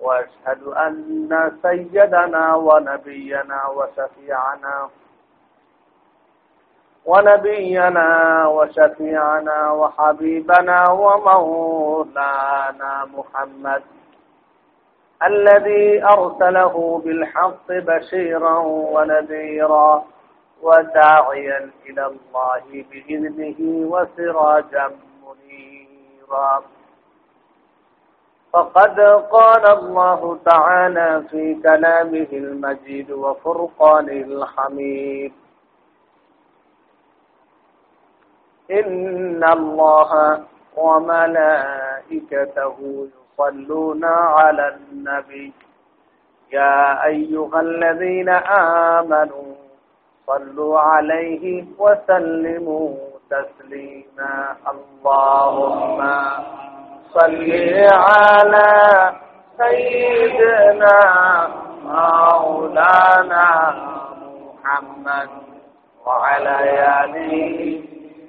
وأشهد أن سيدنا ونبينا وشفيعنا ونبينا وشفيعنا وحبيبنا ومولانا محمد الذي أرسله بالحق بشيرا ونذيرا وداعيا إلى الله بإذنه وسراجا منيرا فقد قال الله تعالى في كلامه المجيد وفرقانه الحميد. إن الله وملائكته يصلون على النبي. يا أيها الذين آمنوا صلوا عليه وسلموا تسليما. اللهم صل على سيدنا مولانا محمد وعلى آله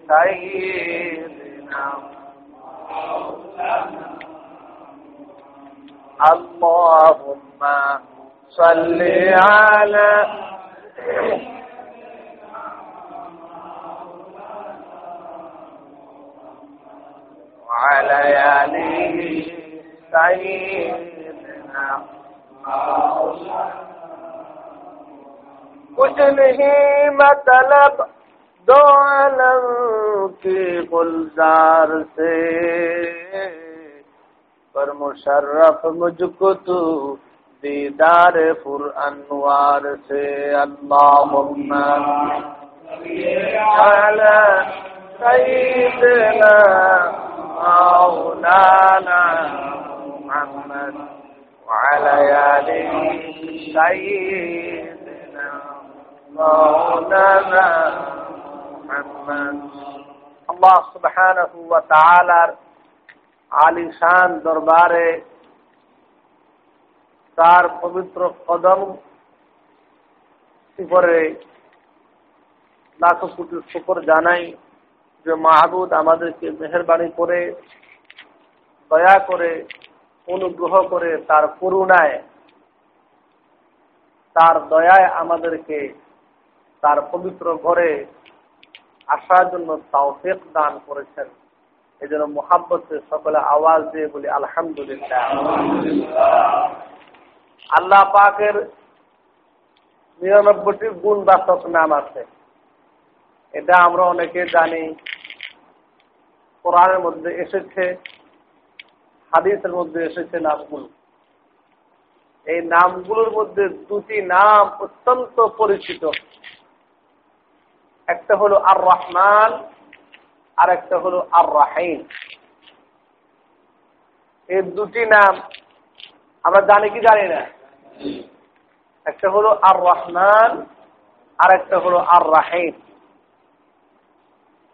سيدنا اللهم صل على وعلى سيدنا کچھ نہیں مطلب دو عالم کے گلزار سے. پر مشرف مجھ کو تو دیدار پر انوار سے. اللہم علی سیدنا مولانا محمد وعلى آله سيدنا مولانا محمد আল্লাহ সুবহানাহু ওয়া তাআলার আলিশান দরবারে তার পবিত্র কদম উপরে লাখো কোটি শুকর জানাই যে মাহবুদ আমাদেরকে মেহরবানি করে, দয়া করে অনুগ্রহ করে তার করুণায়, তার দয়ায় আমাদেরকে তার পবিত্র ঘরে আসার জন্য তাওফিক দান করেছেন। এই জন্য মোহাব্বতের সকলে আওয়াজ দিয়ে বলি, আলহামদুলিল্লাহ। আল্লাহ পাকের নিরানব্বইটি গুণ বাচক নাম আছে। এটা আমরা অনেকে জানি কোরআনের মধ্যে এসেছে, হাদিসের মধ্যে এসেছে নামগুলো। এই নামগুলোর মধ্যে দুটি নাম অত্যন্ত পরিচিত। একটা হলো আর রহমান আর একটা হলো আর রাহিম এই দুটি নাম আমরা জানি কি জানি না? একটা হলো আর রহমান আর একটা হলো আর রাহিম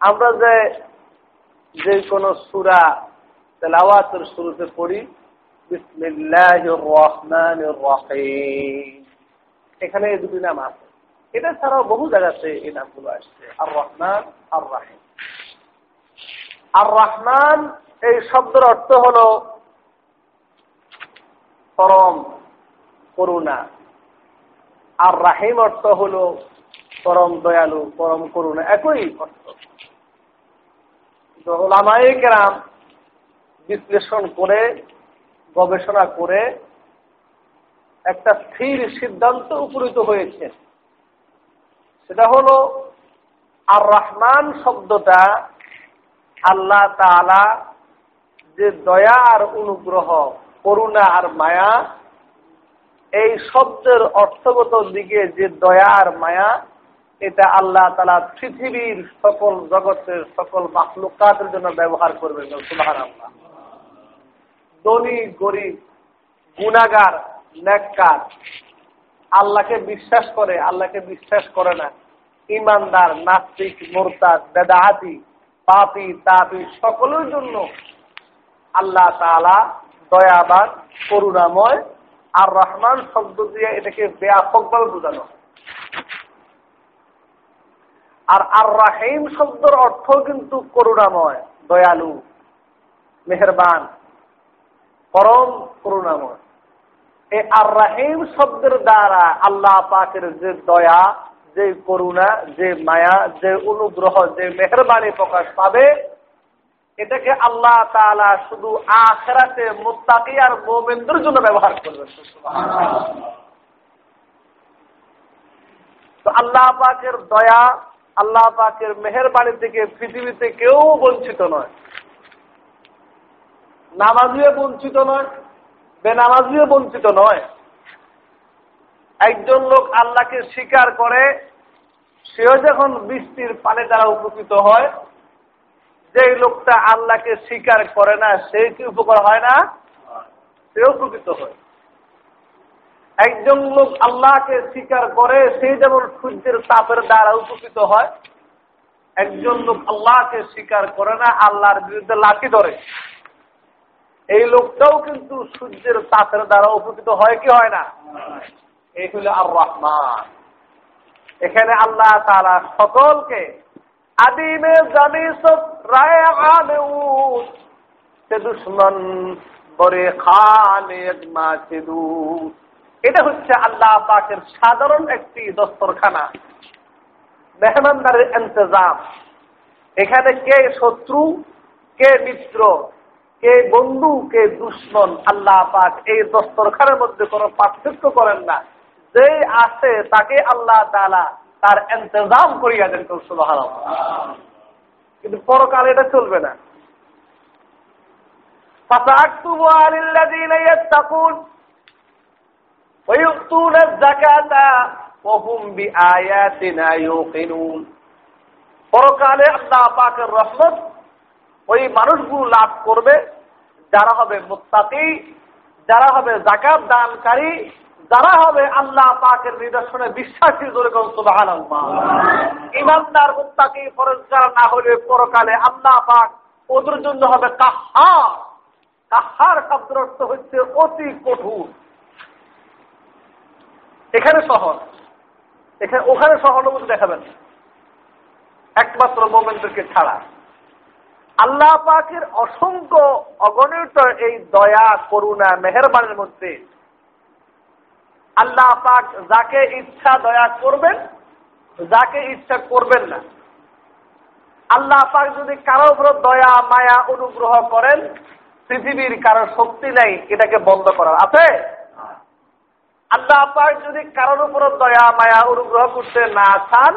আমরা যে যে কোন সুরা তেলাওয়াতের শুরুতে পড়ি এখানে এই দুটি নাম আছে। এটা ছাড়াও বহু জায়গাতে এই নামগুলো আসছে। আর রহমান আর রাহিম আর রহমান এই শব্দের অর্থ হল পরম করুণা। আর রাহিম অর্থ হল পরম দয়ালু, পরম করুণা। একই অর্থ। ওলামাই কেরাম বিশ্লেষণ করে, গবেষণা করে একটা স্থির সিদ্ধান্ত উপনীত হয়েছে। সেটা হলো আর রহমান শব্দটা আল্লাহ তালা যে দয়া আর অনুগ্রহ, করুণা আর মায়া, এই শব্দের অর্থগত দিকে যে দয়া আর মায়া এটা আল্লাহ তালা পৃথিবীর সকল জগতের সকল মাখলুকাতের জন্য ব্যবহার করবেন সুবাহ আল্লাহ ধনী, গরিব গুণাগার নেককার, আল্লাহকে বিশ্বাস করে, আল্লাহকে বিশ্বাস করে না। ইমানদার নাস্তিক, মোরতাদ, বেদাহাতি, পাপি, তাপি সকলের জন্য আল্লাহ তালা দয়াবান, করুণাময় আর রহমান শব্দ দিয়ে এটাকে ব্যাপকভাবে বোঝানো। আর আর রাহিম শব্দের অর্থ কিন্তু করুণাময়, দয়ালু, মেহরবান, পরম করুণাময়। এই আর রাহিম শব্দের দ্বারা আল্লাহ পাকের যে দয়া, যে করুণা, যে মায়া, যে অনুগ্রহ, যে মেহরবানি প্রকাশ পাবে, এটাকে আল্লাহ তালা শুধু আখেরাতে মোত্তাকি আর মোমেন্দ্র জন্য ব্যবহার করবেন। তো আল্লাহ পাকের দয়া আল্লাহ পাকের মেহরবানি থেকে পৃথিবীতে কেউ বঞ্চিত নয়। নামাজিও বঞ্চিত নয়, বেনামাজিও বঞ্চিত নয়। একজন লোক আল্লাহকে স্বীকার করে, সেও যখন বৃষ্টির পানি দ্বারা উপকৃত হয় যে লোকটা আল্লাহকে স্বীকার করে না, সে কি উপকার হয় না? সেও উপকৃত হয়। একজন লোক আল্লাহকে স্বীকার করে সেই যেমন সূর্যের তাপের দ্বারা উপকৃত হয়, একজন লোক আল্লাহকে স্বীকার করে না, আল্লাহর বিরুদ্ধে লাঠি ধরে। এই লোকটাও কিন্তু সূর্যের তাপের দ্বারা উপকৃত হয় কি হয় না? এই হল আর রহমান এখানে আল্লাহ তারা সকলকে আদিমে জানি সব রায় সে দুশ্মন বরে খানে এটা হচ্ছে আল্লাহ পাকের সাধারণ একটি দস্তরখানা, মেহমানদারের ইন্তজাম। এখানে কে শত্রু, কে মিত্র কে বন্ধু, কে দুশ্মন, আল্লাহ পাক এই দস্তরখানের মধ্যে কোনো পার্থক্য করেন না। যে আছে তাকে আল্লাহ তালা তার এন্তজাম করিয়া দেন সুবাহ কিন্তু পরকাল এটা চলবে না। পরকালে আল্লাহ পাকের রহমত ওই মানুষগুলো লাভ করবে। যারা হবে মুত্তাকি, যারা হবে জাকাত দানকারী, যারা হবে আল্লাহ পাকের নিদর্শনে বিশ্বাসী যেরকম সুবাহান ইমানদার, মুত্তাকি, ফরজগার না হলে পরকালে আল্লাহ পাক ওদের জন্য হবে কাহার। কাহার শব্দের অর্থ হচ্ছে অতি কঠোর। এখানে শহর। এখানে ওখানে শহর সহানুভূতি দেখাবেন। একমাত্র মোমেন্টকে ছাড়া। আল্লাহ পাকের অসংখ্য অগণিত এই দয়া, করুণা, মেহরবানের মধ্যে আল্লাহ পাক যাকে ইচ্ছা দয়া করবেন, যাকে ইচ্ছা করবেন না। আল্লাহ পাক যদি কারও উপর দয়া, মায়া, অনুগ্রহ করেন, পৃথিবীর কারও শক্তি নেই, এটাকে বন্ধ করার। আছে? আল্লাহ পাক যদি কারোর উপর দয়া, মায়া, অনুগ্রহ করতে না চান,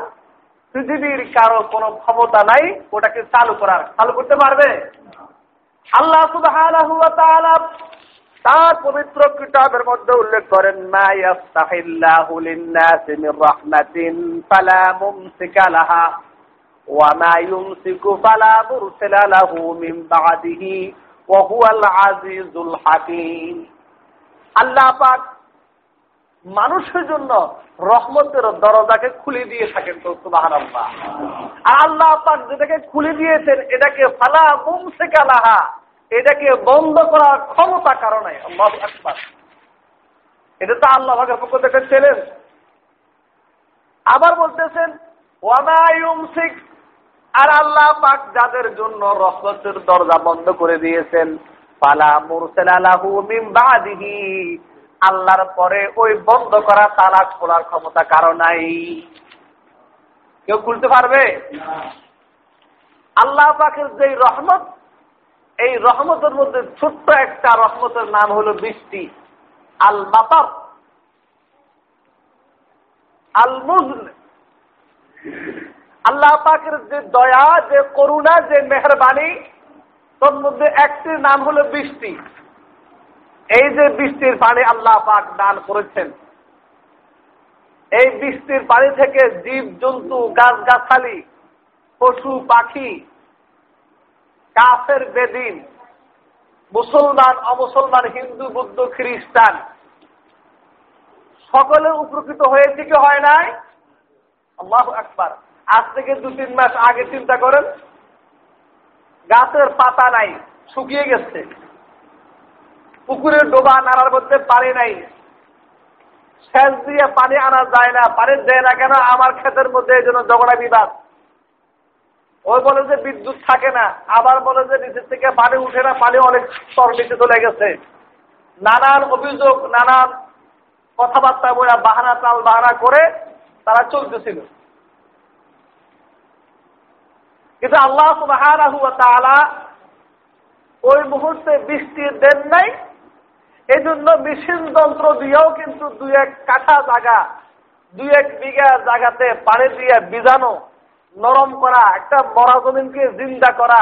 পৃথিবীর কারও কোনো ক্ষমতা নাই, ওটাকে চালু করার। চালু করতে পারবে? আল্লাহ সুবাহ তার পবিত্র কিতাবের মধ্যে উল্লেখ করেন, মা ইয়াফতাহিল্লাহু লিন-নাসি মির রাহমাতিন ফালা মুমসিকা লাহা ওয়া মা ইউমসিকু ফালা মুরসিলা লাহু মিন বা'দিহি ওয়া হুয়াল আজিজুল হাকীম। আল্লাহ পাক মানুষের জন্য রহমতের দরজাকে খুলে দিয়ে থাকেন তো সুবাহান আল্লাহ আল্লাহ পাক যেটাকে খুলে দিয়েছেন, এটাকে ফালা মুমসিকা লাহা, এটাকে বন্ধ করার ক্ষমতা কারণে এটা তো আল্লাহ ভাগের পক্ষ থেকে চ্যালেঞ্জ। আবার বলতেছেন ওয়ানাইমসিক আর আল্লাহ পাক যাদের জন্য রহমতের দরজা বন্ধ করে দিয়েছেন পালা মুরসালাহু মিন বাদিহি আল্লাহর পরে ওই বন্ধ করা তালা খোলার ক্ষমতা কারও নাই। কেউ খুলতে পারবে? আল্লাহ পাকের যে রহমত, এই রহমতের মধ্যে ছোট্ট একটা রহমতের নাম হলো বৃষ্টি আল মাতার আল আল্লাহ পাকের যে দয়া, যে করুণা, যে মেহরবানি, তোর মধ্যে একটির নাম হলো বৃষ্টি। এই যে বৃষ্টির পানি আল্লাহ পাক দান করেছেন, এই বৃষ্টির পানি থেকে জীব, জন্তু গাছ গাছালি পশু, পাখি, কাফের, বেদিন, মুসলমান, অমুসলমান, হিন্দু, বুদ্ধ, খ্রিস্টান, সকলে উপকৃত হয়েছে কি হয় নাই? আল্লাহ একবার আজ থেকে দু তিন মাস আগে চিন্তা করেন, গাছের পাতা নাই, শুকিয়ে গেছে। পুকুরের ডোবা নাড়ার মধ্যে পানি নাই। সেচ দিয়ে পানি আনা যায় না, পানি দেয় না কেন? আমার ক্ষেতের মধ্যে এই জন্য ঝগড়া বিবাদ। ওই বলে যে বিদ্যুৎ থাকে না, আবার বলে যে নিচের থেকে পানি উঠে না, পানি অনেক স্তর নিচে চলে গেছে। নানান অভিযোগ, নানান কথাবার্তা বলে বাহানা চাল বাহানা করে তারা চলতেছিল। কিন্তু আল্লাহ সুবাহ ওই মুহূর্তে বৃষ্টি দেন নাই এই জন্য মেশিন যন্ত্র দিয়েও কিন্তু দুই এক কাঠা জায়গা, দুই এক বিঘা জায়গাতে পানি দিয়ে বিজানো, নরম করা, একটা মরা জমিনকে জিন্দা করা,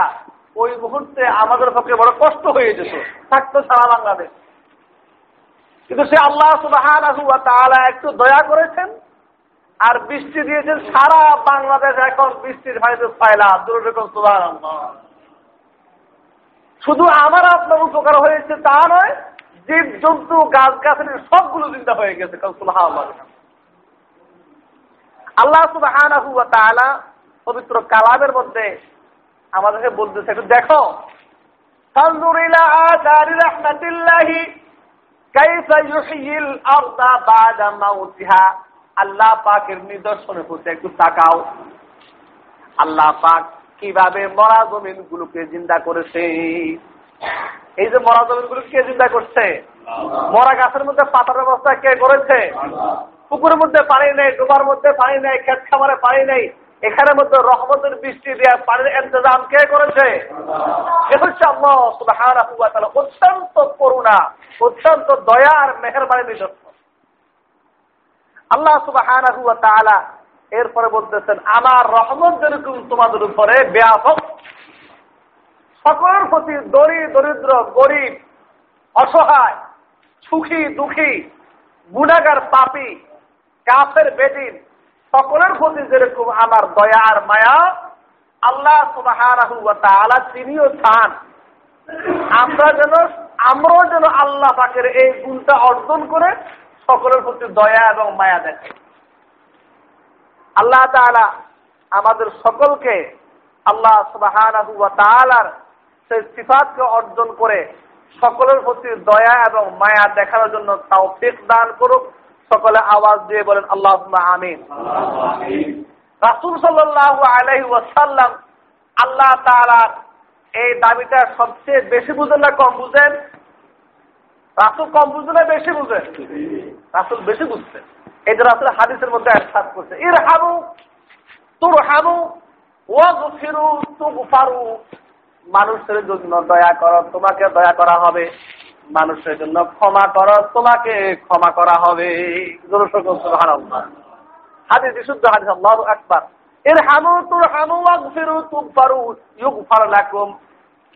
ওই মুহূর্তে আমাদের পক্ষে বড় কষ্ট হয়ে যেত। থাকতো সারা বাংলাদেশ। কিন্তু সে আল্লাহ সুবাহ একটু দয়া করেছেন আর বৃষ্টি দিয়েছেন সারা বাংলাদেশ এখন বৃষ্টির ভাইতে পাইলা দুরকম শুধু আমার আপনার উপকার হয়েছে তা নয় জীব জন্তু গাছ গাছের সবগুলো চিন্তা হয়ে গেছে আল্লাহ সুবাহ পবিত্র কালামের মধ্যে আমাদেরকে বলতেছে, একটু দেখো। আল্লাহ পাকের নিদর্শনের প্রতি একটু তাকাও। আল্লাহ পাক কীভাবে মরা জমিন গুলোকে জিন্দা করেছে। এই যে মরা জমিনগুলো কে চিন্তা করছে? মরা গাছের মধ্যে পাতার ব্যবস্থা কে করেছে? পুকুরের মধ্যে পানি নেই, ডোবার মধ্যে পানি নেই খেত খামারে পানি নেই। এখানের মধ্যে রহমতের বৃষ্টি দেওয়া পানির ইন্তজাম কে করেছে? অত্যন্ত করুণা, অত্যন্ত দয়া আর মেহরবানি নিজস্ব আল্লাহ সুবাহ এরপরে বলতেছেন, আমার রহমত যেরকম তোমাদের উপরে ব্যাপক সকলের প্রতি দরি, দরিদ্র, গরিব, অসহায়, সুখী, দুঃখী, গুণাগার, পাপি, কাফের, বেদিন, সকলের প্রতি যেরকম আমার দয়া আর মায়া, আল্লাহ সুবাহ তিনিও চান। আমরা যেন, আমরাও যেন আল্লাহ পাকের এই গুণটা অর্জন করে সকলের প্রতি দয়া এবং মায়া দেখে। আল্লাহ তালা আমাদের সকলকে আল্লাহ সুবাহ সেই সিফাতকে অর্জন করে সকলের প্রতি দয়া এবং মায়া দেখানোর জন্য তাও দান করুক। সকলে আওয়াজ দিয়ে বলেন আল্লাহ আমিন। রাসুল সাল্লাহ আলহি ওয়াসাল্লাম আল্লাহ তালার এই দাবিটা সবচেয়ে বেশি বুঝেন না কম বুঝেন? রাসুল কম বুঝেন না বেশি বুঝেন? রাসুল বেশি বুঝতেন। এই যে রাসুল হাদিসের মধ্যে একসাথ করছে ইর হামু তুর হামু ওয়াজ ফিরু তুক ফারু মানুষের জন্য দয়া করো, তোমাকে দয়া করা হবে। মানুষের জন্য ক্ষমা করো, তোমাকে ক্ষমা করা হবে। এর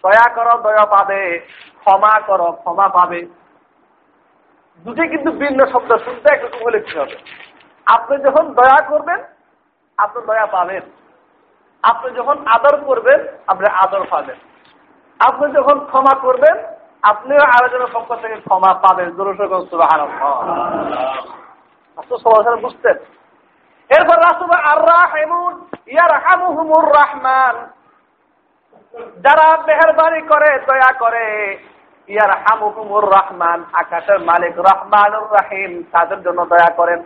দয়া করো, দয়া পাবে, ক্ষমা করো, ক্ষমা পাবে। কিন্তু ভিন্ন শব্দ হবে। আপনি যখন দয়া করবেন, আপনি দয়া পাবেন। আপনি যখন আদর করবেন, আপনি আদর পাবেন। আপনি যখন ক্ষমা করবেন, আপনিও আরেকজনের পক্ষ থেকে ক্ষমা পাবেন। বুঝতেন। এরপর আর রাহমুন রহমান। যারা মেহরবানি করে, দয়া করে ইয়ার হামুহুমুর রহমান। আকাশের মালিক রহমানুর রাহিম, তাদের জন্য দয়া করেন।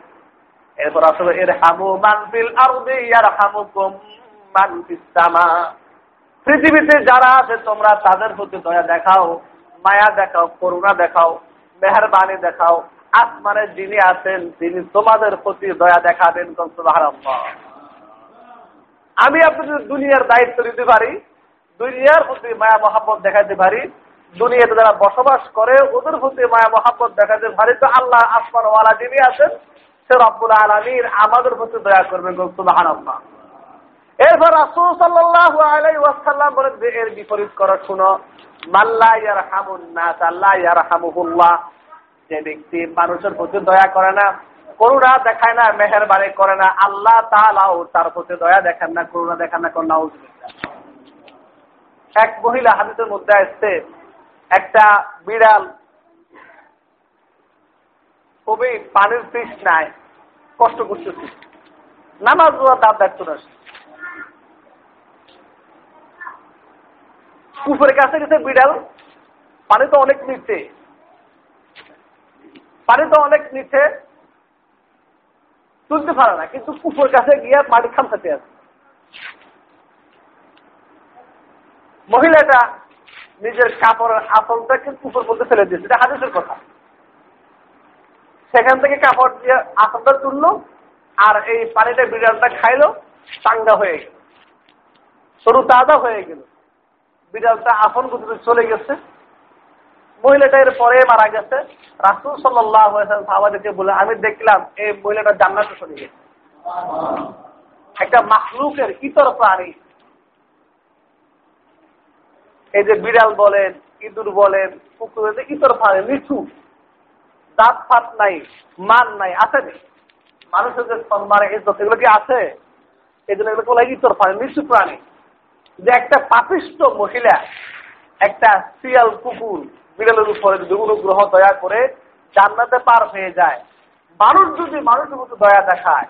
এরপর আসলে এর হামু মানফিল আরদি ইয়ার হামুকুম পৃথিবীতে যারা আছে, তোমরা তাদের প্রতি দয়া দেখাও, মায়া দেখাও, করুণা দেখাও, মেহরবানি দেখাও। আসমানের যিনি আছেন, তিনি তোমাদের প্রতি দয়া দেখাবেন আমি আপনাদের দুনিয়ার দায়িত্ব নিতে পারি, দুনিয়ার প্রতি মায়া, মহাব্বত দেখাতে পারি। দুনিয়াতে যারা বসবাস করে, ওদের প্রতি মায়া, মহাব্বত দেখাতে পারি। তো আল্লাহ আসমান ওয়ালা যিনি আছেন, সে রব্বুল আলমীর আমাদের প্রতি দয়া করবেন সুবাহ এরপর রাসুল সাল্লাহ আলাই ওয়াসাল্লাম বলেন যে, এর বিপরীত করা শুনো মাল্লা ইয়ার হামুন নাস আল্লাহ ইয়ার যে ব্যক্তি মানুষের প্রতি দয়া করে না, করুণা দেখায় না, মেহরবানি করে না, আল্লাহ তালাও তার প্রতি দয়া দেখেন না, করুণা দেখান না করুণা এক মহিলা হাদিসের মধ্যে আসছে, একটা বিড়াল খুবই পানির তৃষ্ণায় কষ্ট করতেছি। নামাজ দাঁত দেখতো না কুকুরের কাছে গেছে বিড়াল। পানি তো অনেক নিচে। পানি তো অনেক নিচে। তুলতে পারে না, কিন্তু কুকুরের কাছে গিয়ে পানি খামসাতে আছে। মহিলাটা নিজের কাপড়ের আসলটাকে কুকুর মধ্যে ফেলে দিয়েছে। এটা হাদিসের কথা। সেখান থেকে কাপড় দিয়ে আসলটা তুললো আর এই পানিটা বিড়ালটা খাইলো, চাঙ্গা হয়ে গেল। সরু তাজা হয়ে গেল। বিড়ালটা আপন গতিতে চলে গেছে। মহিলাটা এর পরে মারা গেছে। রাসুল সাল্লাহ সাহাবাদেরকে বলে, আমি দেখলাম এই মহিলাটা জান্নাতে চলে গেছে। একটা মাহলুকের ইতর প্রাণী। এই যে বিড়াল বলেন, ইঁদুর বলেন, কুকুর ইতর প্রাণী নিচু। দাঁত ফাত নাই, মান নাই, আছে মানুষের যে সম্মান, ইজ্জত, এগুলো কি আছে? এই জন্য এগুলো বলে ইতর প্রাণী, নিচু প্রাণী। যে একটা পাপিষ্ট মহিলা, একটা শিয়াল কুকুর বিড়ালের উপরে যদি অনুগ্রহ দয়া করে জান্নাতে পার হয়ে যায়, মানুষ যদি মানুষের মতো দয়া দেখায়,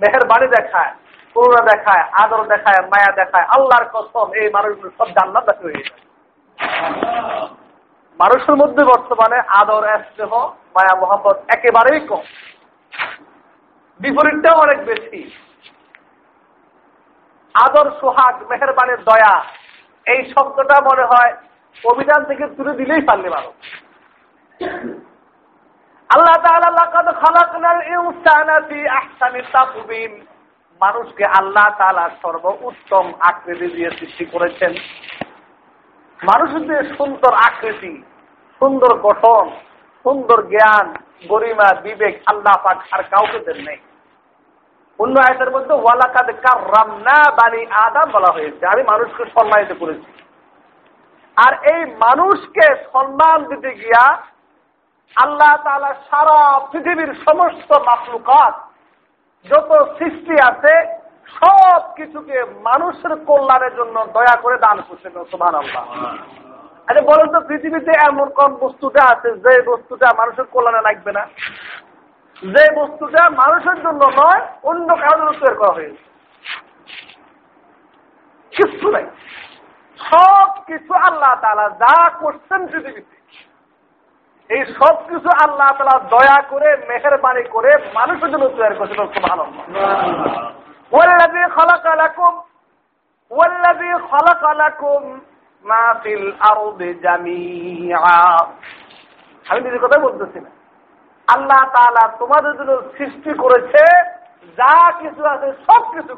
মেহরবানি দেখায়, করুণা দেখায়, আদর দেখায়, মায়া দেখায়, আল্লাহর কসম এই মানুষগুলো সব জান্নাত দেখা হয়ে যায়। মানুষের মধ্যে বর্তমানে আদর, স্নেহ, মায়া মোহাম্মদ একেবারেই কম। বিপরীতটাও অনেক বেশি। আদর সোহাগ মেহরবানের দয়া। এই শব্দটা মনে হয় অভিযান থেকে তুলে দিলেই পারলে ভালো। আল্লাহ মানুষকে আল্লাহ তালা সর্ব উত্তম আকৃতি দিয়ে সৃষ্টি করেছেন। মানুষের সুন্দর আকৃতি, সুন্দর গঠন, সুন্দর জ্ঞান, গরিমা, বিবেক, আল্লাহ পাক আর কাউকে দেন নেই। অন্য আয়তের মধ্যে, ওয়ালাকাদ কাররামনা বানি আদাম বলা হয়েছে। আমি মানুষকে সম্মানিত করেছি। আর এই মানুষকে সম্মান দিতে গিয়া আল্লাহ তালা সারা পৃথিবীর সমস্ত মাফলুকাত যত সৃষ্টি আছে সব কিছুকে মানুষের কল্যাণের জন্য দয়া করে দান করছেন সোমান আল্লাহ আরে বলেন তো, পৃথিবীতে এমন কোন বস্তুটা আছে যে বস্তুটা মানুষের কল্যাণে লাগবে না? যে বস্তুটা মানুষের জন্য নয়, অন্য জন্য তৈরি করা হয়েছে। কিছু নাই। সব কিছু আল্লাহ তালা যা করছেন পৃথিবীতে। এই সব কিছু আল্লাহ তালা দয়া করে, মেহরবানি করে মানুষের জন্য তৈরি করছেন খুব ভালো ওয়াল্লাযী খালাকা লাকুম, ওয়াল্লাযী খালাকা লাকুম মা ফিল আরদি আমি নিজের কথা বলতেছি না। আল্লাহ তাআলা তোমাদের জন্য সৃষ্টি করেছে, যা কিছু আছে সব কিছু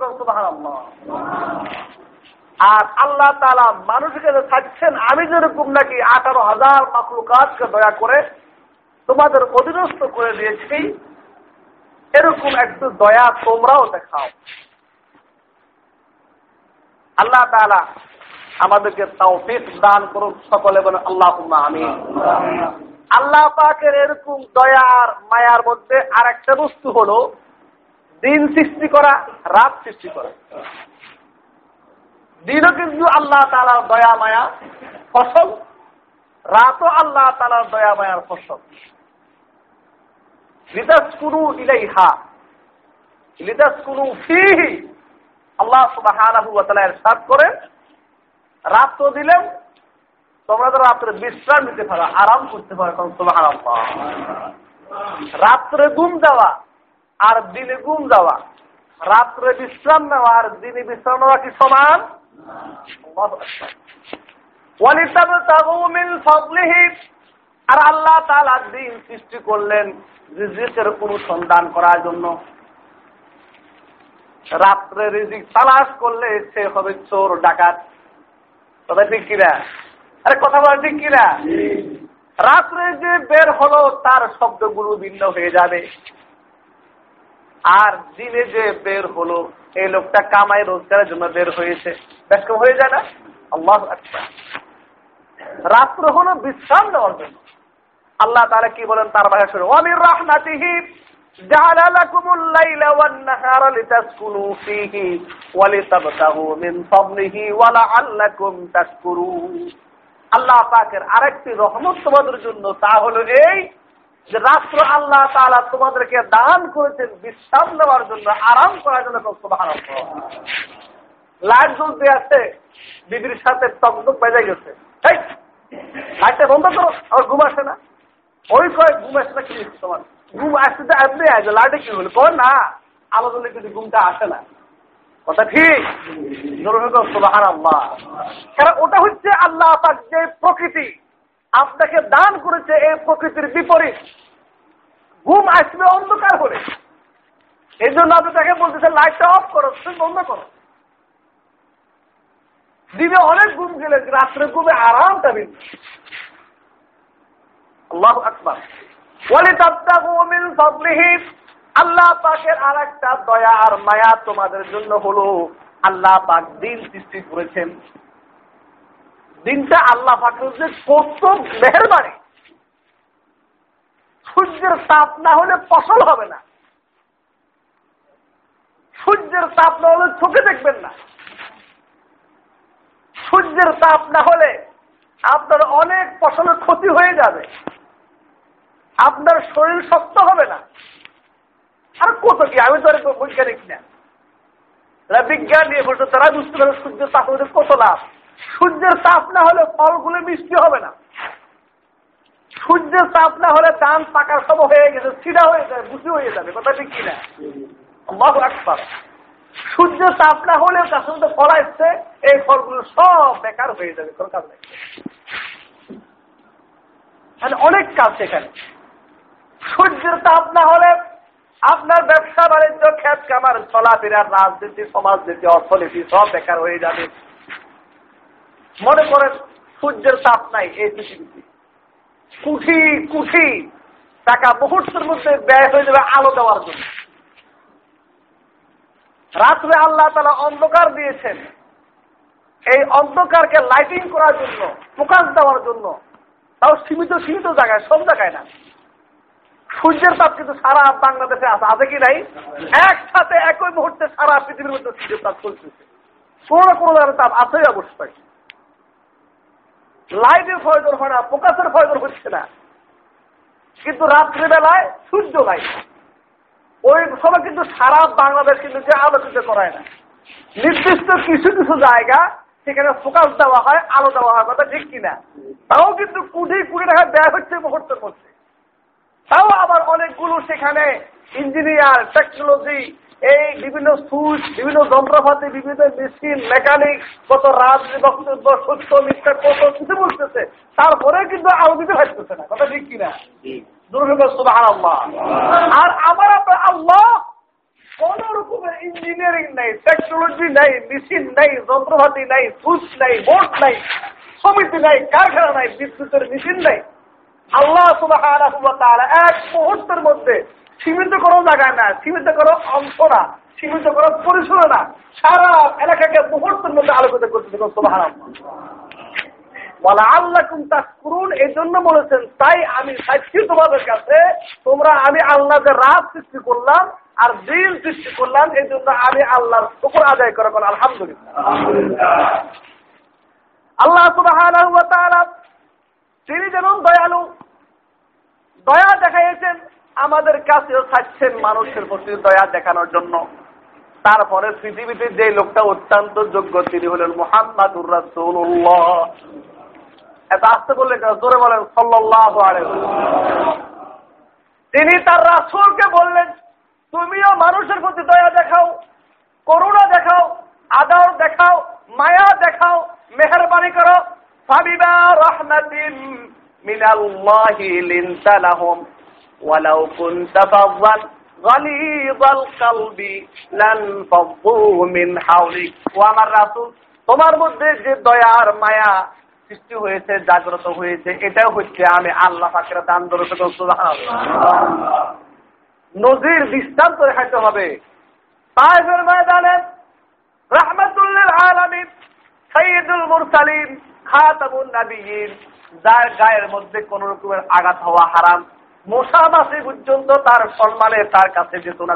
আর আল্লাহ তালা মানুষের কাছে থাকছেন আমি যেরকম নাকি আঠারো হাজার মাকলুকাতকে দয়া করে তোমাদের অধীনস্থ করে দিয়েছি, এরকম একটু দয়া তোমরাও দেখাও। আল্লাহ তালা আমাদেরকে তৌফিক দান করুন সকলে বলে আল্লাহ আমি আল্লাহ পাকের এরকম দয়ার, মায়ার মধ্যে আর একটা বস্তু হলো দিন সৃষ্টি করা, রাত সৃষ্টি করা। দিনও কিন্তু আল্লাহ তালার দয়া, মায়া, ফসল। রাতও আল্লাহ তালার দয়া, মায়ার ফসল। লিদাসকুনু ইলাইহা। লিদাসকুনু ফিহি। আল্লাহ ইরশাদ করেন রাত তো দিলেন তোমরা তো রাত্রে বিশ্রাম নিতে পারো, আরাম করতে পারো তখন সুবহানাল্লাহ রাত্রে ঘুম যাওয়া আর দিনে ঘুম যাওয়া রাত্রে বিশ্রাম নেওয়া আর দিনে বিশ্রাম নেওয়া কি সমান? আর আল্লাহ তালা দিন সৃষ্টি করলেন রিজিকের অনুসন্ধান করার জন্য। রাত্রে রিজিক তালাশ করলে সে হবে চোর, ডাকাত। কথা ঠিক কিনা? আরে কথা বলা ঠিক কিনা রাত্রে যে বের হলো তার শব্দগুলো ভিন্ন হয়ে যাবে আর দিনে যে বের হলো এই লোকটা কামাই রোজগারের জন্য বের হয়েছে ব্যস্ত হয়ে যায় না আল্লাহ রাত্র হলো বিশ্রাম নেওয়ার জন্য আল্লাহ তারা কি বলেন তার ভাষা শুনে অমির রাহমাতিহি جعل لكم الليل والنهار لتسكنوا فيه ولتبتغوا من فضله ولعلكم تشكرون আল্লাহ পাকের আরেকটি রহমত তোমাদের জন্য, তা হলো এই যে রাত্র আল্লাহ তালা তোমাদেরকে দান করেছেন বিশ্রাম নেওয়ার জন্য, আরাম করার জন্য লাইট জ্বলতে আছে দিদির সাথে টকটক বেজে গেছে। লাইটটা বন্ধ করো আর ঘুম আসে না। ওই কয়, ঘুম আসে না, কি তোমার? ঘুম আসতে আপনি লাইটে কি হলো? কয়, না, আলো কিন্তু ঘুমটা আসে না। কথা ঠিক? কারণ ওটা হচ্ছে আল্লাহ পাক যে প্রকৃতি, আপনাকে দান করেছে এই প্রকৃতির বিপরীত। ঘুম আসবে অন্ধকার হলে। এই জন্য আপনি তাকে বলতেছে লাইটটা অফ করো, তুমি বন্ধ করো। দিনে অনেক ঘুম গেলে, রাত্রে ঘুমে আরামটা বিন্দু আল্লাহ আকবার। বলে মিন ফাদলিহি। আল্লাহ পাকের আর একটা দয়া আর মায়া তোমাদের জন্য হলো আল্লাহ পাক দিন সৃষ্টি করেছেন। দিনটা আল্লাহ পাকের যে কত মেহরবানি। সূর্যের তাপ না হলে ফসল হবে না। সূর্যের তাপ না হলে চোখে দেখবেন না। সূর্যের তাপ না হলে আপনার অনেক ফসলের ক্ষতি হয়ে যাবে। আপনার শরীর শক্ত হবে না। আর কত কি? আমি তো বৈজ্ঞানিক না। যারা বিজ্ঞান নিয়ে বলছে, তারা বুঝতে পারে সূর্যের তাপ কত লাভ। সূর্যের তাপ না হলে ফলগুলো মিষ্টি হবে না। সূর্যের তাপ না হলে ধান পাকার সব হয়ে গেছে সিধা হয়ে যাবে বুঝি হয়ে যাবে, কথা ঠিক কিনা? বাবু একবার সূর্যের তাপ না হলেও তার সঙ্গে ফল আসছে, এই ফলগুলো সব বেকার হয়ে যাবে, কোনো কাজ নেই। অনেক কাজ সেখানে সূর্যের তাপ না হলে আপনার ব্যবসা বাণিজ্য খ্যাত কামার চলাফেরার রাজনীতি, সমাজনীতি, অর্থনীতি সব বেকার হয়ে যাবে। মনে করেন, সূর্যের তাপ নাই এই পৃথিবীতে। কুঠি কুঠি টাকা মুহূর্তের মধ্যে ব্যয় হয়ে যাবে আলো দেওয়ার জন্য। রাত্রে আল্লাহ তারা অন্ধকার দিয়েছেন। এই অন্ধকারকে লাইটিং করার জন্য প্রকাশ দেওয়ার জন্য। তাও সীমিত সীমিত জায়গায়, সব জায়গায় না। সূর্যের তাপ কিন্তু সারা বাংলাদেশে আছে। আছে কি নাই? একসাথে একই মুহূর্তে সারা পৃথিবীর মধ্যে সূর্যের তাপ চলতেছে কোনো কোনো ধরনের তাপ আছেই অবশ্যই। লাইটের প্রয়োজন হয় না প্রকাশের প্রয়োজন হচ্ছে না। কিন্তু রাত্রিবেলায় সূর্য নাই। ওই সময় কিন্তু সারা বাংলাদেশ কিন্তু যে আলোচিত করায় না। নির্দিষ্ট কিছু কিছু জায়গা সেখানে ফোকাস দেওয়া হয়, আলো দেওয়া হয়, কথা ঠিক কিনা? তাও কিন্তু কোটি কোটি টাকা ব্যয় হচ্ছে মুহূর্তের মধ্যে। তাও আবার অনেকগুলো সেখানে ইঞ্জিনিয়ার টেকনোলজি এই বিভিন্ন সুইচ বিভিন্ন যন্ত্রপাতি বিভিন্ন মেশিন মেকানিক কত রাজনীতি বক্তব্য সত্য মিথ্যা কত কিছু বলতেছে তারপরে কিন্তু আলো দিতে ভাবতেছে না। কথা ঠিক কিনা? আর আমার আপনার আল্লাহ কোন রকমের ইঞ্জিনিয়ারিং নাই টেকনোলজি নাই মেশিন নাই যন্ত্রপাতি নাই সুইচ নাই বোর্ড নাই সমিতি নাই কারখানা নাই বিদ্যুতের মেশিন নাই। আল্লাহ সুবাহ এক মুহূর্তের মধ্যে সীমিত কোনো জায়গা না, সীমিত কোনো অংশ না, সীমিত কোনো পরিসর না, সারা এলাকাকে মুহূর্তের মধ্যে আলোকিত করতে বলা আল্লাহ করুন এই জন্য বলেছেন, তাই আমি সাক্ষী তোমাদের কাছে, তোমরা আমি আল্লাহকে রাত সৃষ্টি করলাম আর দিন সৃষ্টি করলাম, এই জন্য আমি আল্লাহর উপর আদায় করে আলহামদুলিল্লাহ। আল্লাহ সুবাহ তিনি যেমন দয়ালু, দয়া দেখাইয়েছেন, আমাদের কাছেও থাকছেন মানুষের প্রতি দয়া দেখানোর জন্য। তারপরে পৃথিবীতে যে লোকটা অত্যন্ত যোগ্য, তিনি হলেন মোহাম্মদুর রাসুল্লাহ এত আসতে বললেন জোরে বলেন সাল্লাহ তিনি তার রাসুলকে বললেন, তুমিও মানুষের প্রতি দয়া দেখাও, করুণা দেখাও, আদর দেখাও, মায়া দেখাও, মেহরবানি করো ফাবিবা রহমাতিন মিনাল্লাহি লিনতা লাহুম ولو كنت فظا غليظ القلب لانفضوا من حولك ও আমার রাসূল তোমার মধ্যে যে দয়ার মায়া সৃষ্টি হয়েছে জাগ্রত হয়েছে এটাও হচ্ছে আমি আল্লাহ পাকের দান দরজ নজির দৃষ্টান্ত দেখাইতে হবে তাইফের ময়দানে রাহমাতুল্লিল আলামিন সাইয়্যিদুল মুরসালিন খাতামুন নাবিয়িন, যার গায়ের মধ্যে কোন রকমের আঘাত হওয়া হারাম। পর্যন্ত তার সম্মানে তার কাছে যেত না।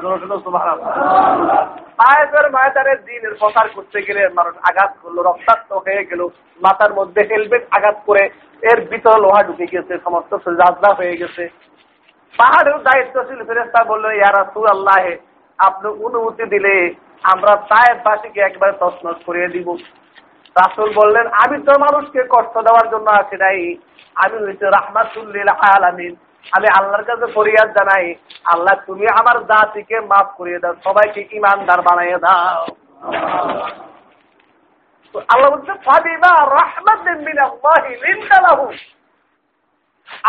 দিনের প্রচার করতে গেলে মানুষ আঘাত করল, রক্তাক্ত হয়ে গেল, মাথার মধ্যে হেলমেট আঘাত করে এর ভিতর লোহা ঢুকে গেছে, সমস্ত রাজরা হয়ে গেছে। পাহাড়ের দায়িত্বশীল ফেরেস্তা বলল ইয়ারা সুর আল্লাহ আপনি অনুমতি দিলে আমরা তায়ের পাশিকে একবার তসনস করিয়ে দিব। রাসুল বললেন আমি তো মানুষকে কষ্ট দেওয়ার জন্য আছি নাই। আমি হয়েছে রাহমাতুল্লিল আলামিন। আমি আল্লাহর কাছে ফরিয়াদ জানাই, আল্লাহ তুমি আমার জাতিকে মাফ করিয়ে দাও, সবাইকে ইমানদার বানাইয়ে দাও। আল্লাহ বলছে ফাদিমা রহমাত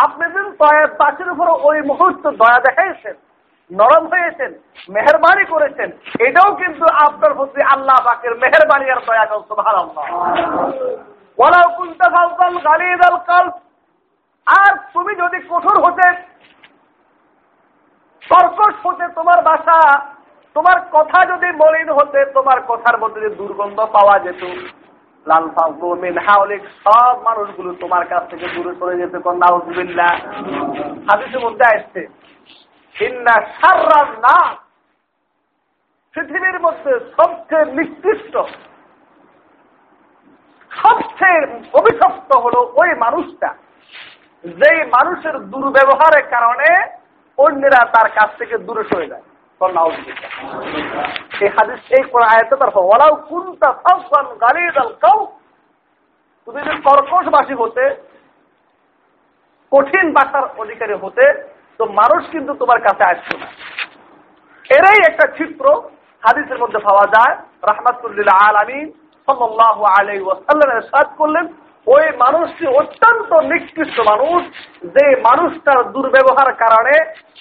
আপনি যদি দয়া পাশের উপর ওই মুহূর্ত দয়া দেখাইছেন নরম হয়েছেন, মেহরবানি করেছেন, এটাও কিন্তু আপনার প্রতি আল্লাহ পাকের মেহরবানি আর দয়া করতে ভালো ওলাও কুন্তা ফালতাল গালিদাল কাল আর তুমি যদি কঠোর হতে কর্কশ হতে তোমার বাসা, তোমার কথা যদি মলিন হতে, তোমার কথার মধ্যে দুর্গন্ধ পাওয়া যেত, লাল মিন হাওলিক, সব মানুষগুলো তোমার কাছ থেকে দূরে সরে যেতে, কন্যা হাদিসের মধ্যে আসছে পৃথিবীর মধ্যে সবচেয়ে নিকৃষ্ট, সবচেয়ে অভিশপ্ত হলো ওই মানুষটা। যেই মানুষের দুর্ব্যবহারের কারণে অন্যরা তার কাছ থেকে দূরে সরে যায়। তুমি যদি কর্কশবাসী হতে, কঠিন বাসার অধিকারী হতে তো মানুষ কিন্তু তোমার কাছে আসতো না। এরাই একটা চিত্র হাদিসের মধ্যে পাওয়া যায়। রাহমাতুল্লিল্লাহ আলামিন সাল্লাহ আলাই ওয়াসাল্লামের করলেন, ওই মানুষটি অত্যন্ত নিকৃষ্ট মানুষ, যে মানুষটার দুর্ব্যবহার কারণে,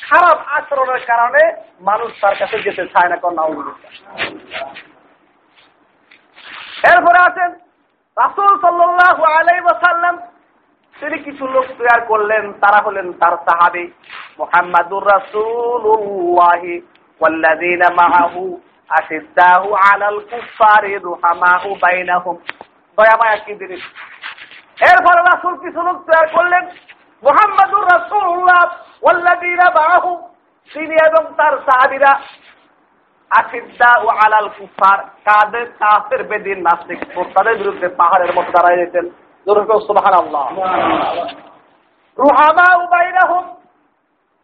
খারাপ আচরণের কারণে মানুষ তার কাছে যেতে চায় না, কন্যা এরপরে আছেন রাসুল সাল্লাহ আলাই ওয়াসাল্লাম তিনি কিছু লোক তৈরি করলেন তারা হলেন তার সাহাবি মোহাম্মদুর রাসূলুল্লাহ والذين معه أشداء على الكفار رحماء بينهم দয়া মায়া কি জিনিস এরপরে রাসুল কিছু লোক তৈরি করলেন মোহাম্মদুর রাসূলুল্লাহ ওয়াল্লাযীনা মাআহু তিনি এবং তার সাহাবীরা আশিদ্দা ও আলাল কুফার কাদের কাফের বেদিন নাস্তিক তাদের বিরুদ্ধে পাহাড়ের মতো দাঁড়ায় যেতেন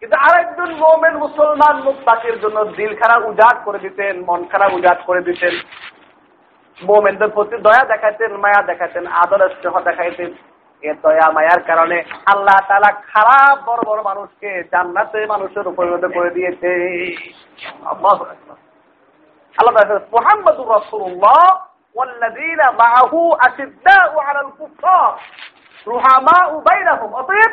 কিন্তু আরেকজন মোমেন মুসলমান মুক্তাকের জন্য দিল খারাপ উজাট করে দিতেন মন খারাপ উজাট করে দিতেন। মোমেনদের প্রতি দয়া মায়া আদর স্নেহ দেখাইতেন। এ দয়া, মায়ার কারণে আল্লাহ তালা খারাপ বড় বড় মানুষকে জান্নাতে মানুষের পরিণত করে দিয়েছে। আল্লাহ মোহাম্মদুর রসুল্লাহ والذين معه أشداء على الكفار رحماء بينهم অতএব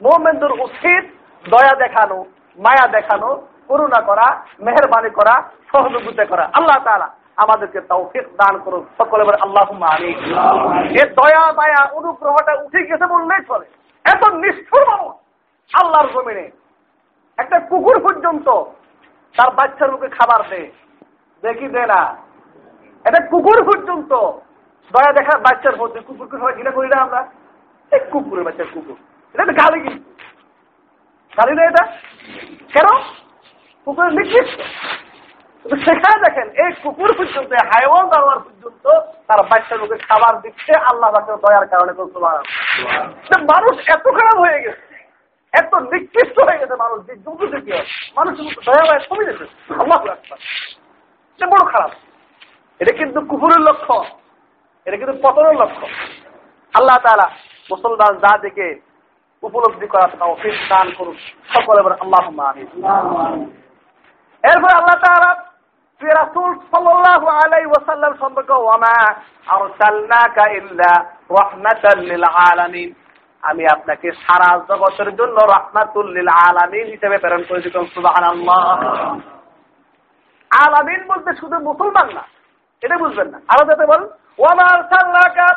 মুমিনদের উচিত দয়া দেখানো মায়া দেখানো করুণা করা মেহরবানি করা সহযোগিতা করা আল্লাহ তাআলা আমাদেরকে তৌফিক দান করুন সকলে বলে আল্লাহ আমিন এ দয়া মায়া অনুগ্রহটা উঠে গেছে বললেই চলে এত নিষ্ঠুর মানুষ আল্লাহর জমিনে একটা কুকুর পর্যন্ত তার বাচ্চার মুখে খাবার দেয় দেখি দে না এটা কুকুর পর্যন্ত। দয়া দেখা বাচ্চার মধ্যে কুকুরকে সবাই ঘিরে করি না আমরা। এই কুকুরের বাচ্চার কুকুর। এটা তো গালি কিন্তু। গালি না এটা? কেন? কুকুরের নির্দিষ্ট সেখানে দেখেন, এই কুকুর পর্যন্ত হাইওয়ান দাওয়ার পর্যন্ত তার বাচ্চার মুখে খাবার দিচ্ছে, আল্লাহ বাচ্চার দয়ার কারণে মানুষ এত খারাপ হয়ে গেছে, এত নিকৃষ্ট হয়ে গেছে মানুষ, যে যুদ্ধ থেকে মানুষের মতো দয়া কমে গেছে। আল্লাহ বড় খারাপ। এটা কিন্তু কুকুরের লক্ষ্য। এটা কিন্তু পতনের লক্ষ্য। আল্লাহ তালা মুসলমান যা দিকে উপলব্ধি করা তাও ফির দান করুন। সকলে আল্লাহ এরপর আল্লাহ তালা রাসূল সাল্লাল্লাহু আলাইহি ওয়াসাল্লাম সম্পর্কে ওয়ামা আরসালনাকা ইল্লা রাহমাতাল লিল আলামিন। আমি আপনাকে সারা জগতের জন্য রাহমাতুল লিল আলামিন হিসেবে প্রেরণ করেছি সুবহানাল্লাহ। আলামিন বলতে শুধু মুসলমান না এটা বুঝবেন না। আরও যাতে বল ওয়ামার সাল্লাকা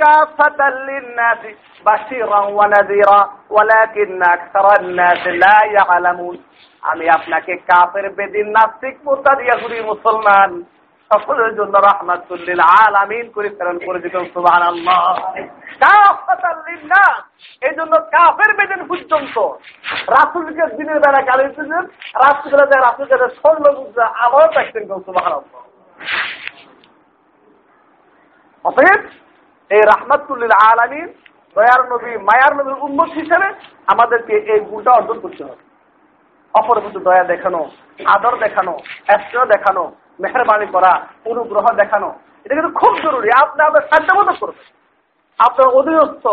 কাফাতাল লিন-নাসি বাশীরান ওয়া নাযীরা ওয়ালাকিন আকসারান নাস লা ইয়ালামুন। আমি আপনাকে কাফের, বেদিন, নাস্তিক মুরতাদ ইয়াহুদি মুসলমান। সকলের জন্য রাহমাতুল্লিল আলামিন করে, প্রেরণ করে দিতেন লিন-নাস এই জন্য কাফের বেদিন পর্যন্ত রাসূলকে দিনের বেলা গালি দিতেন রাসূলকে রাসূলকে ষোলো বুঝা আমারও থাকতেন সুবহানাল্লাহ। অতএব, এই রাহমাতুল্লিল আলামিন, দয়ার নবী, মায়ার নবীর উন্মত হিসেবে আমাদেরকে এই গুণটা অর্জন করতে হবে। অপর প্রতি দয়া দেখানো, আদর দেখানো দেখানো, মেহরবানি করা, অনুগ্রহ দেখানো, এটা কিন্তু খুব জরুরি। আপনি আপনার সাধ্য করবেন। আপনার অধীনস্থ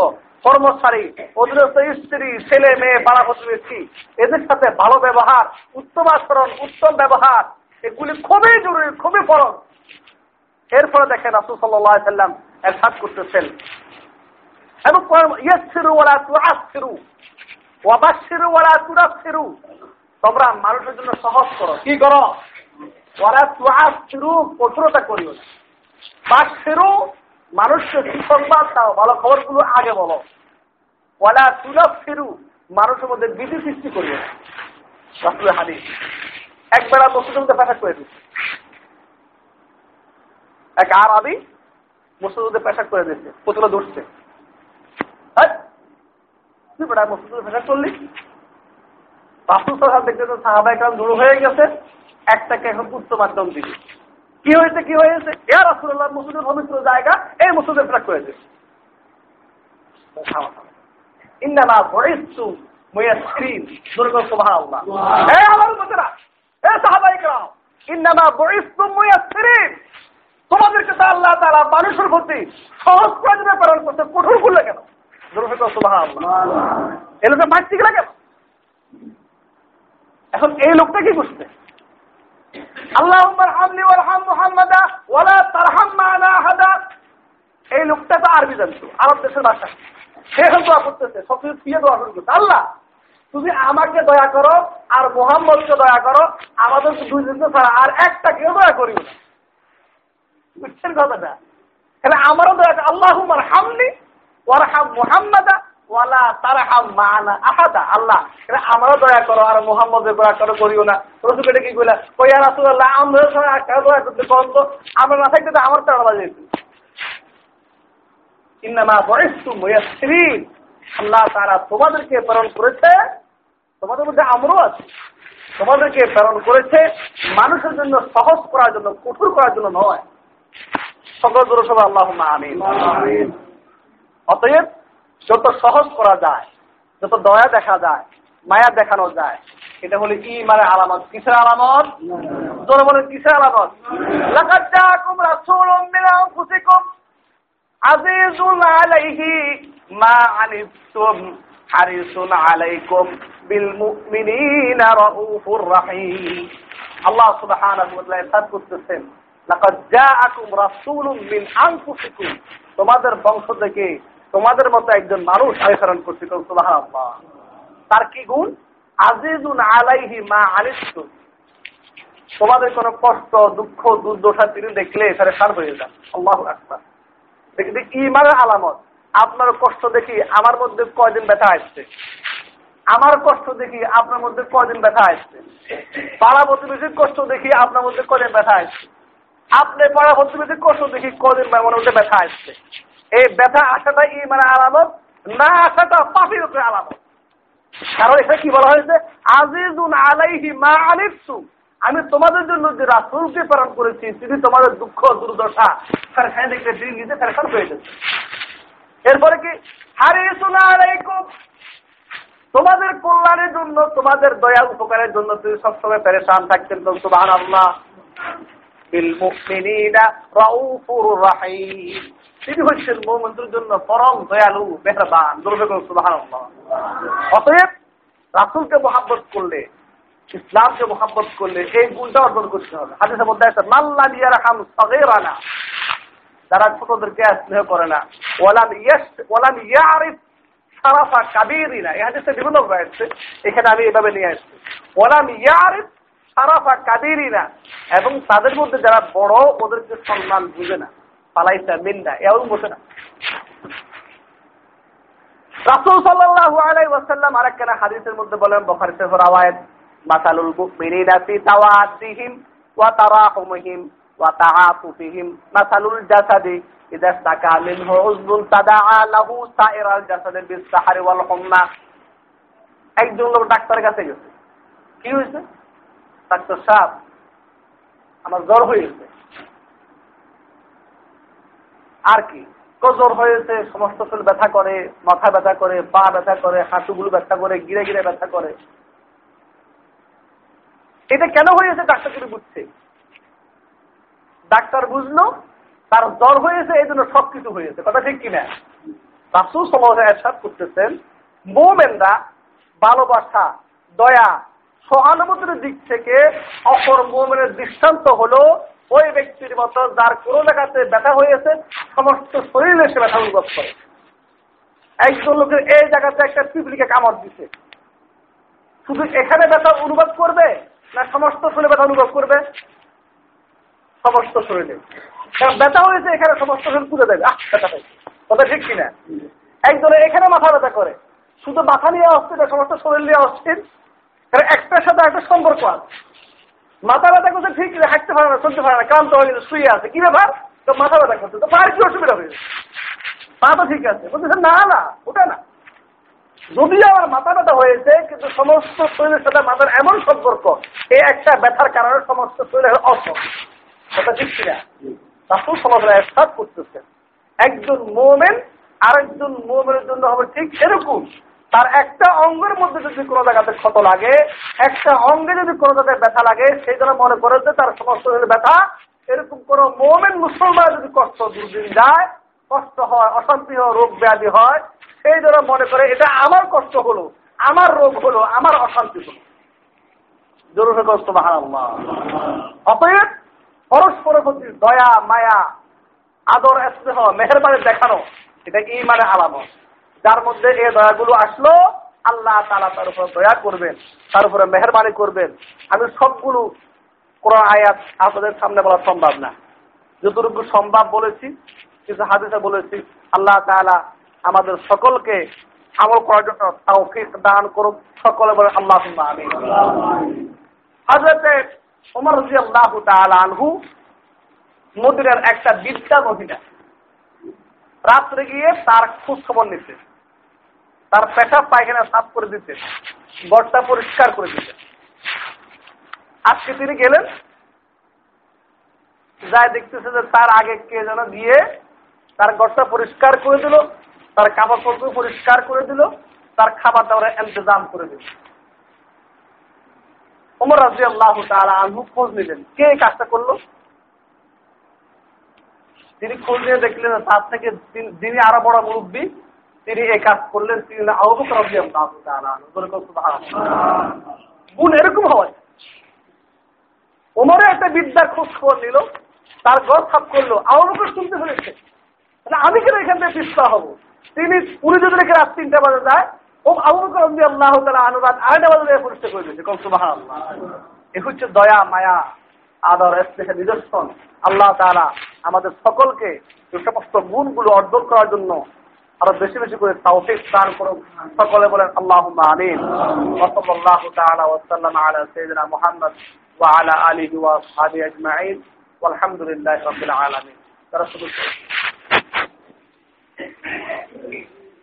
কর্মচারী, অধীনস্থ স্ত্রী, ছেলে, মেয়ে পাড়া প্রতিবেশী এদের সাথে ভালো ব্যবহার, উত্তম আচরণ, উত্তম ব্যবহার এগুলি খুবই জরুরি, খুবই ফরজ। এরপরে দেখেন রাসুল সাল্লাহ সাল্লাম এরশাদ করতেছেন। এবং ইয়াসিরু ওয়ালা তুআসিরু তুনাসিরু তোমরা মানুষের জন্য সহজ করো। কি করো? ওয়ালা তুআসিরু কঠোরতা করিও না। মানুষকে সুসংবাদ দাও, ভালো খবরগুলো আগে বলো। ওয়ালা তুনাসিরু মানুষের মধ্যে বিধি সৃষ্টি করিও না। হাদিস। একবেলা মসজিদের মধ্যে পেশাব করে দিচ্ছে এক আর আবি পেশাব করে দিচ্ছে পুতুলে ধরছে। তুই বেটা মসজিদে পেশাব করলি? রাসুল সাহেব একরাম দূর হয়ে গেছে একটাকে এখন উচ্চ মাধ্যম দিবি। কি হয়েছে কি হয়েছে? এ রাসুল্লাহ পবিত্র জায়গা এই মসজিদে পেশাব করে দিচ্ছে ইন্দানা ভরিস্তু মুয়াসসিরিন দুর্গ সুবহানাল্লাহ। হে আমার উম্মতেরা তোমাদেরকে তো আল্লাহ তারা মানুষের প্রতি সহজ প্রয়োজনে প্রেরণ করতে কঠোর করলে কেন? দুর্ভিক্ষ সুবহানাল্লাহ। এই লোকটা কেন? এখন এই লোকটা কি বুঝতে? আল্লাহ এই লোকটা তো আরবি জানতো, আরব দেশের ভাষা। সে করতেছে সবকিছু দিয়ে দোয়া আল্লাহ তুমি আমাকে দয়া করো আর মোহাম্মদকে দয়া করো, আমাদের দুই দিন ছাড়া আর একটা কেউ দয়া করিব বুঝছেন কথাটা। তাহলে আমারও দয়া আল্লাহ হামনি ওয়ারহাম মোহাম্মদা ওয়ালা তারহাম মানা আহাদা। আল্লাহ এটা আমারও দয়া করো আর মোহাম্মদের দয়া করো করিও না। রসুল এটা কি কইলা? কইয়া রাসুল্লাহ আমরা একটা দয়া করতে কম তো আমরা না থাকতে আমার তারা বাজে ইন্নামা বয়স্তু মুয়াসসিরিন। আল্লাহ তারা তোমাদেরকে প্রেরণ করেছে তোমাদের মধ্যে আমরও আছে। তোমাদেরকে প্রেরণ করেছে মানুষের জন্য সহজ করার জন্য কঠোর করার জন্য নয়। সকল দূরসভা আল্লাহ আমিন। অতএব যত সহজ করা যায় যত দয়া দেখা যায় মায়া দেখানো যায় এটা হলো মানে আলামত। কিসের আলামত? তোর বলে কিসের আলামত? লাকাদ জাআকুম রাসূলুম মিন আনফুসিকুম। আজিজুন আলাইহি মা আনিতুম। হারিসুন আলাইকুম বিল মুমিনিনা রাউফুর রহিম। আল্লাহ সুবহানাহু ওয়া তাআলা ইরশাদ করতেছেন, লাকাদ জাআকুম রাসূলুম মিন আনফুসিকুম। তোমাদের বংশ থেকে তোমাদের মতো একজন মানুষ প্রেরণ করছে সুবহানাল্লাহ। তার কি গুণ? আজিজুন আলাইহি মা আনিতুম তোমাদের কোনো কষ্ট, দুঃখ, দুর্দশা তিনি দেখলে ফেরেশান হয়ে যান। আল্লাহু আকবার। ইমানের আলামত। আপনার কষ্ট দেখি আমার মধ্যে কয়দিন ব্যথা আসছে? আমার কষ্ট দেখি আপনার মধ্যে কয়দিন ব্যথা আসছে? পাড়া প্রতিবেশীর কষ্ট দেখি আপনার মধ্যে কদিন ব্যথা আসছে? আপনি পাড়া প্রতিবেশীর কষ্ট দেখি কদিন আমার মধ্যে ব্যথা আসছে? এই ব্যথা আসাটা ইমানের আলামত, না আসাটা পাপির উপরে আলামত? কারণ এখানে কি বলা হয়েছে? আজিজুন আলাইহি মা আলিফসু আমি তোমাদের জন্য যে রাসুলকে প্রেরণ করেছি, তিনি তোমাদের দুঃখ, দুর্দশা ফেরখানে দেখলে তিনি নিজে ফেরখান হয়ে এরপরে কি? তোমাদের কল্যাণের জন্য, তোমাদের দয়া উপকারের জন্য তুমি সবসময় পেরেশান থাকতেন। সুবাহ আল্লাহ তিনি হচ্ছেন জন্য পরম দয়ালু, মেহরবান সুবাহ অতএব রাসুলকে মোহাম্মত করলে, ইসলামকে মোহাম্মত করলে এই গুণটা অর্জন করতে হবে। হাদিসের মধ্যে আছে মাল্লা সগেরানা। যারা ছোটদেরকে স্নেহ করে না। ওলাম ইয়েস ওলাম ইয়ারিফ সারাফা কাবিরিনা। বিভিন্ন রয়েছে এখানে আমি এভাবে নিয়ে আসছি। ওলাম ইয়ারিফ সারাফা কাবিরিনা। এবং তাদের মধ্যে যারা বড়, ওদেরকে সম্মান বুঝে না। পালাইসা মিন্ডা এও বসে না। রাসুল সাল্লাল্লাহু আলাইহি ওয়াসাল্লাম আরেকখানা হাদিসের মধ্যে বলেন বুখারী শরীফের আওয়ায়াত মাসালুল মুমিনিনা ফি তাওয়াদ্দিহিম ওয়া তারাহুমিহিম। জাসাদি ইদা ইস্তাকা মিনহু উযবুন তাদাআ লাহু সাইরাল জাসাদি বিস-সাহরি ওয়াল হুম্মা একজন লোক ডাক্তারের কাছে গেছে। কি হয়েছে? ডাক্তার সাহেব, আমার জ্বর হয়েছে। আর কি? জ্বর হয়েছে, সমস্ত শরীর ব্যথা করে, মাথা ব্যথা করে, পা ব্যথা করে, হাঁটুগুলো ব্যথা করে, গিরে গিরে ব্যথা করে। এটা কেন হয়েছে? ডাক্তার কিন্তু বুঝছে ডাক্তার বুঝলো, তার জ্বর হয়েছে, এই জন্য সবকিছু হয়েছে। কথা ঠিক কিনা? রাসুল একসাথ করতেছেন, মোমেনরা ভালোবাসা, দয়া, সহানুভূতির দিক থেকে অপর মোমেনের দৃষ্টান্ত হলো ওই ব্যক্তির মতো যার কোনো জায়গাতে ব্যথা হয়েছে, সমস্ত শরীরে সে ব্যথা অনুভব করে। একজন লোকের এই জায়গাতে একটা পিপলিকে কামড় দিছে। শুধু এখানে ব্যথা অনুভব করবে না সমস্ত শরীরে ব্যথা অনুভব করবে? সমস্ত শরীরে। কারণ ব্যথা হয়েছে, এখানে সমস্ত শরীর পুজো দেবে আহ, ব্যথা কথা ঠিক কিনা? একজনের এখানে মাথা ব্যথা করে। শুধু মাথা নিয়ে অস্থির, সমস্ত শরীর নিয়ে অস্থির। কারণ একটার সাথে একটা সম্পর্ক আছে। মাথা ব্যথা করছে ঠিক হাঁটতে পারে না, চলতে পারে না, ক্লান্ত হয়ে গেছে, শুয়ে আছে। কি ব্যাপার? তো মাথা ব্যথা করছে। তো মায়ের কি অসুবিধা হয়েছে? পা তো ঠিক আছে। বলতেছে, না না, ওটা না। যদি আমার মাথা ব্যথা হয়েছে, কিন্তু সমস্ত শরীরের সাথে মাথার এমন সম্পর্ক এই একটা ব্যথার কারণে সমস্ত শরীরের অস কথা ঠিক কিনা? রাসুল সমাজের একসাথ করতেছেন। একজন মোমেন আরেকজন মোমেনের জন্য হবে ঠিক এরকম তার একটা অঙ্গের মধ্যে যদি কোনো জায়গাতে ক্ষত লাগে, একটা অঙ্গে যদি কোনো জায়গায় ব্যথা লাগে, সেই জন্য মনে করে যে তার সমস্ত ব্যথা। এরকম কোন মোমেন মুসলমান যদি কষ্ট দুর্দিন যায়, কষ্ট হয়, অশান্তি হয়, রোগ ব্যাধি হয়, সেই জন্য মনে করে এটা আমার কষ্ট হলো, আমার রোগ হলো, আমার অশান্তি হলো। জরুরি কষ্ট মহান অতএব পরস্পর প্রতি দয়া মায়া আদর স্নেহ মেহরবানি দেখানো এটা ইমানে আলামত। যার মধ্যে এই দয়াগুলো আসলো আল্লাহ তালা তার উপর দয়া করবেন তার উপরে মেহরবানি করবেন। আমি সবগুলো কোরআন আয়াত আপনাদের সামনে বলা সম্ভব না। যতটুকু সম্ভব বলেছি কিছু হাদিসে বলেছি আল্লাহ তালা আমাদের সকলকে আমল করার জন্য তৌফিক দান করুক। সকলে বলে আল্লাহ আমি হাজরতে ওমর রাজি আল্লাহ আনহু মদিনার একটা বিদ্যা মহিলা রাত্রে গিয়ে তার খোঁজ খবর নিতে তার পেশাব পায়খানা সাফ করে দিতে গড়টা পরিষ্কার করে দিতে আজকে তিনি গেলেন যাই দেখতেছে যে তার আগে কে যেন গিয়ে তার গড়টা পরিষ্কার করে দিল, তার কাপড় পরিষ্কার করে দিল, তার খাবার দাবার ইন্তজাম করে দিল। ওমর রাজি আল্লাহ তারা আনহু খোঁজ নিলেন। কে কাজটা করল? তিনি খোঁজ নিয়ে দেখলেন, তার থেকে যিনি আরও বড় মুরব্বী, তিনি এই কাজ করলেন, তিনি আহবুক রাজি আল্লাহ গুণ এরকম হয়। ওমরে একটা বিদ্যার খোঁজ খবর নিল, তার ঘর সাফ করল আহবুকের শুনতে হয়েছে। তাহলে আমি কেন এখান থেকে পিস্তা হব? তিনি উনি যদি রেখে রাত তিনটা বাজে যায় ও আল্লাহ তালা বাজারে করে দিয়েছে, কম সুবাহ এ হচ্ছে দয়া, মায়া, আদর স্নেহের নিদর্শন আল্লাহ আমাদের সকলকে সমস্ত গুণগুলো অর্জন করার জন্য আরও বেশি বেশি করে তাওফিক দান করুন সকলে বলেন আল্লাহ আমিন। ওসল্লাহ তাআলা ওয়াসাল্লাম আলা সাইয়্যিদিনা মুহাম্মদ ওয়া আলা ওয়া আজমাইন।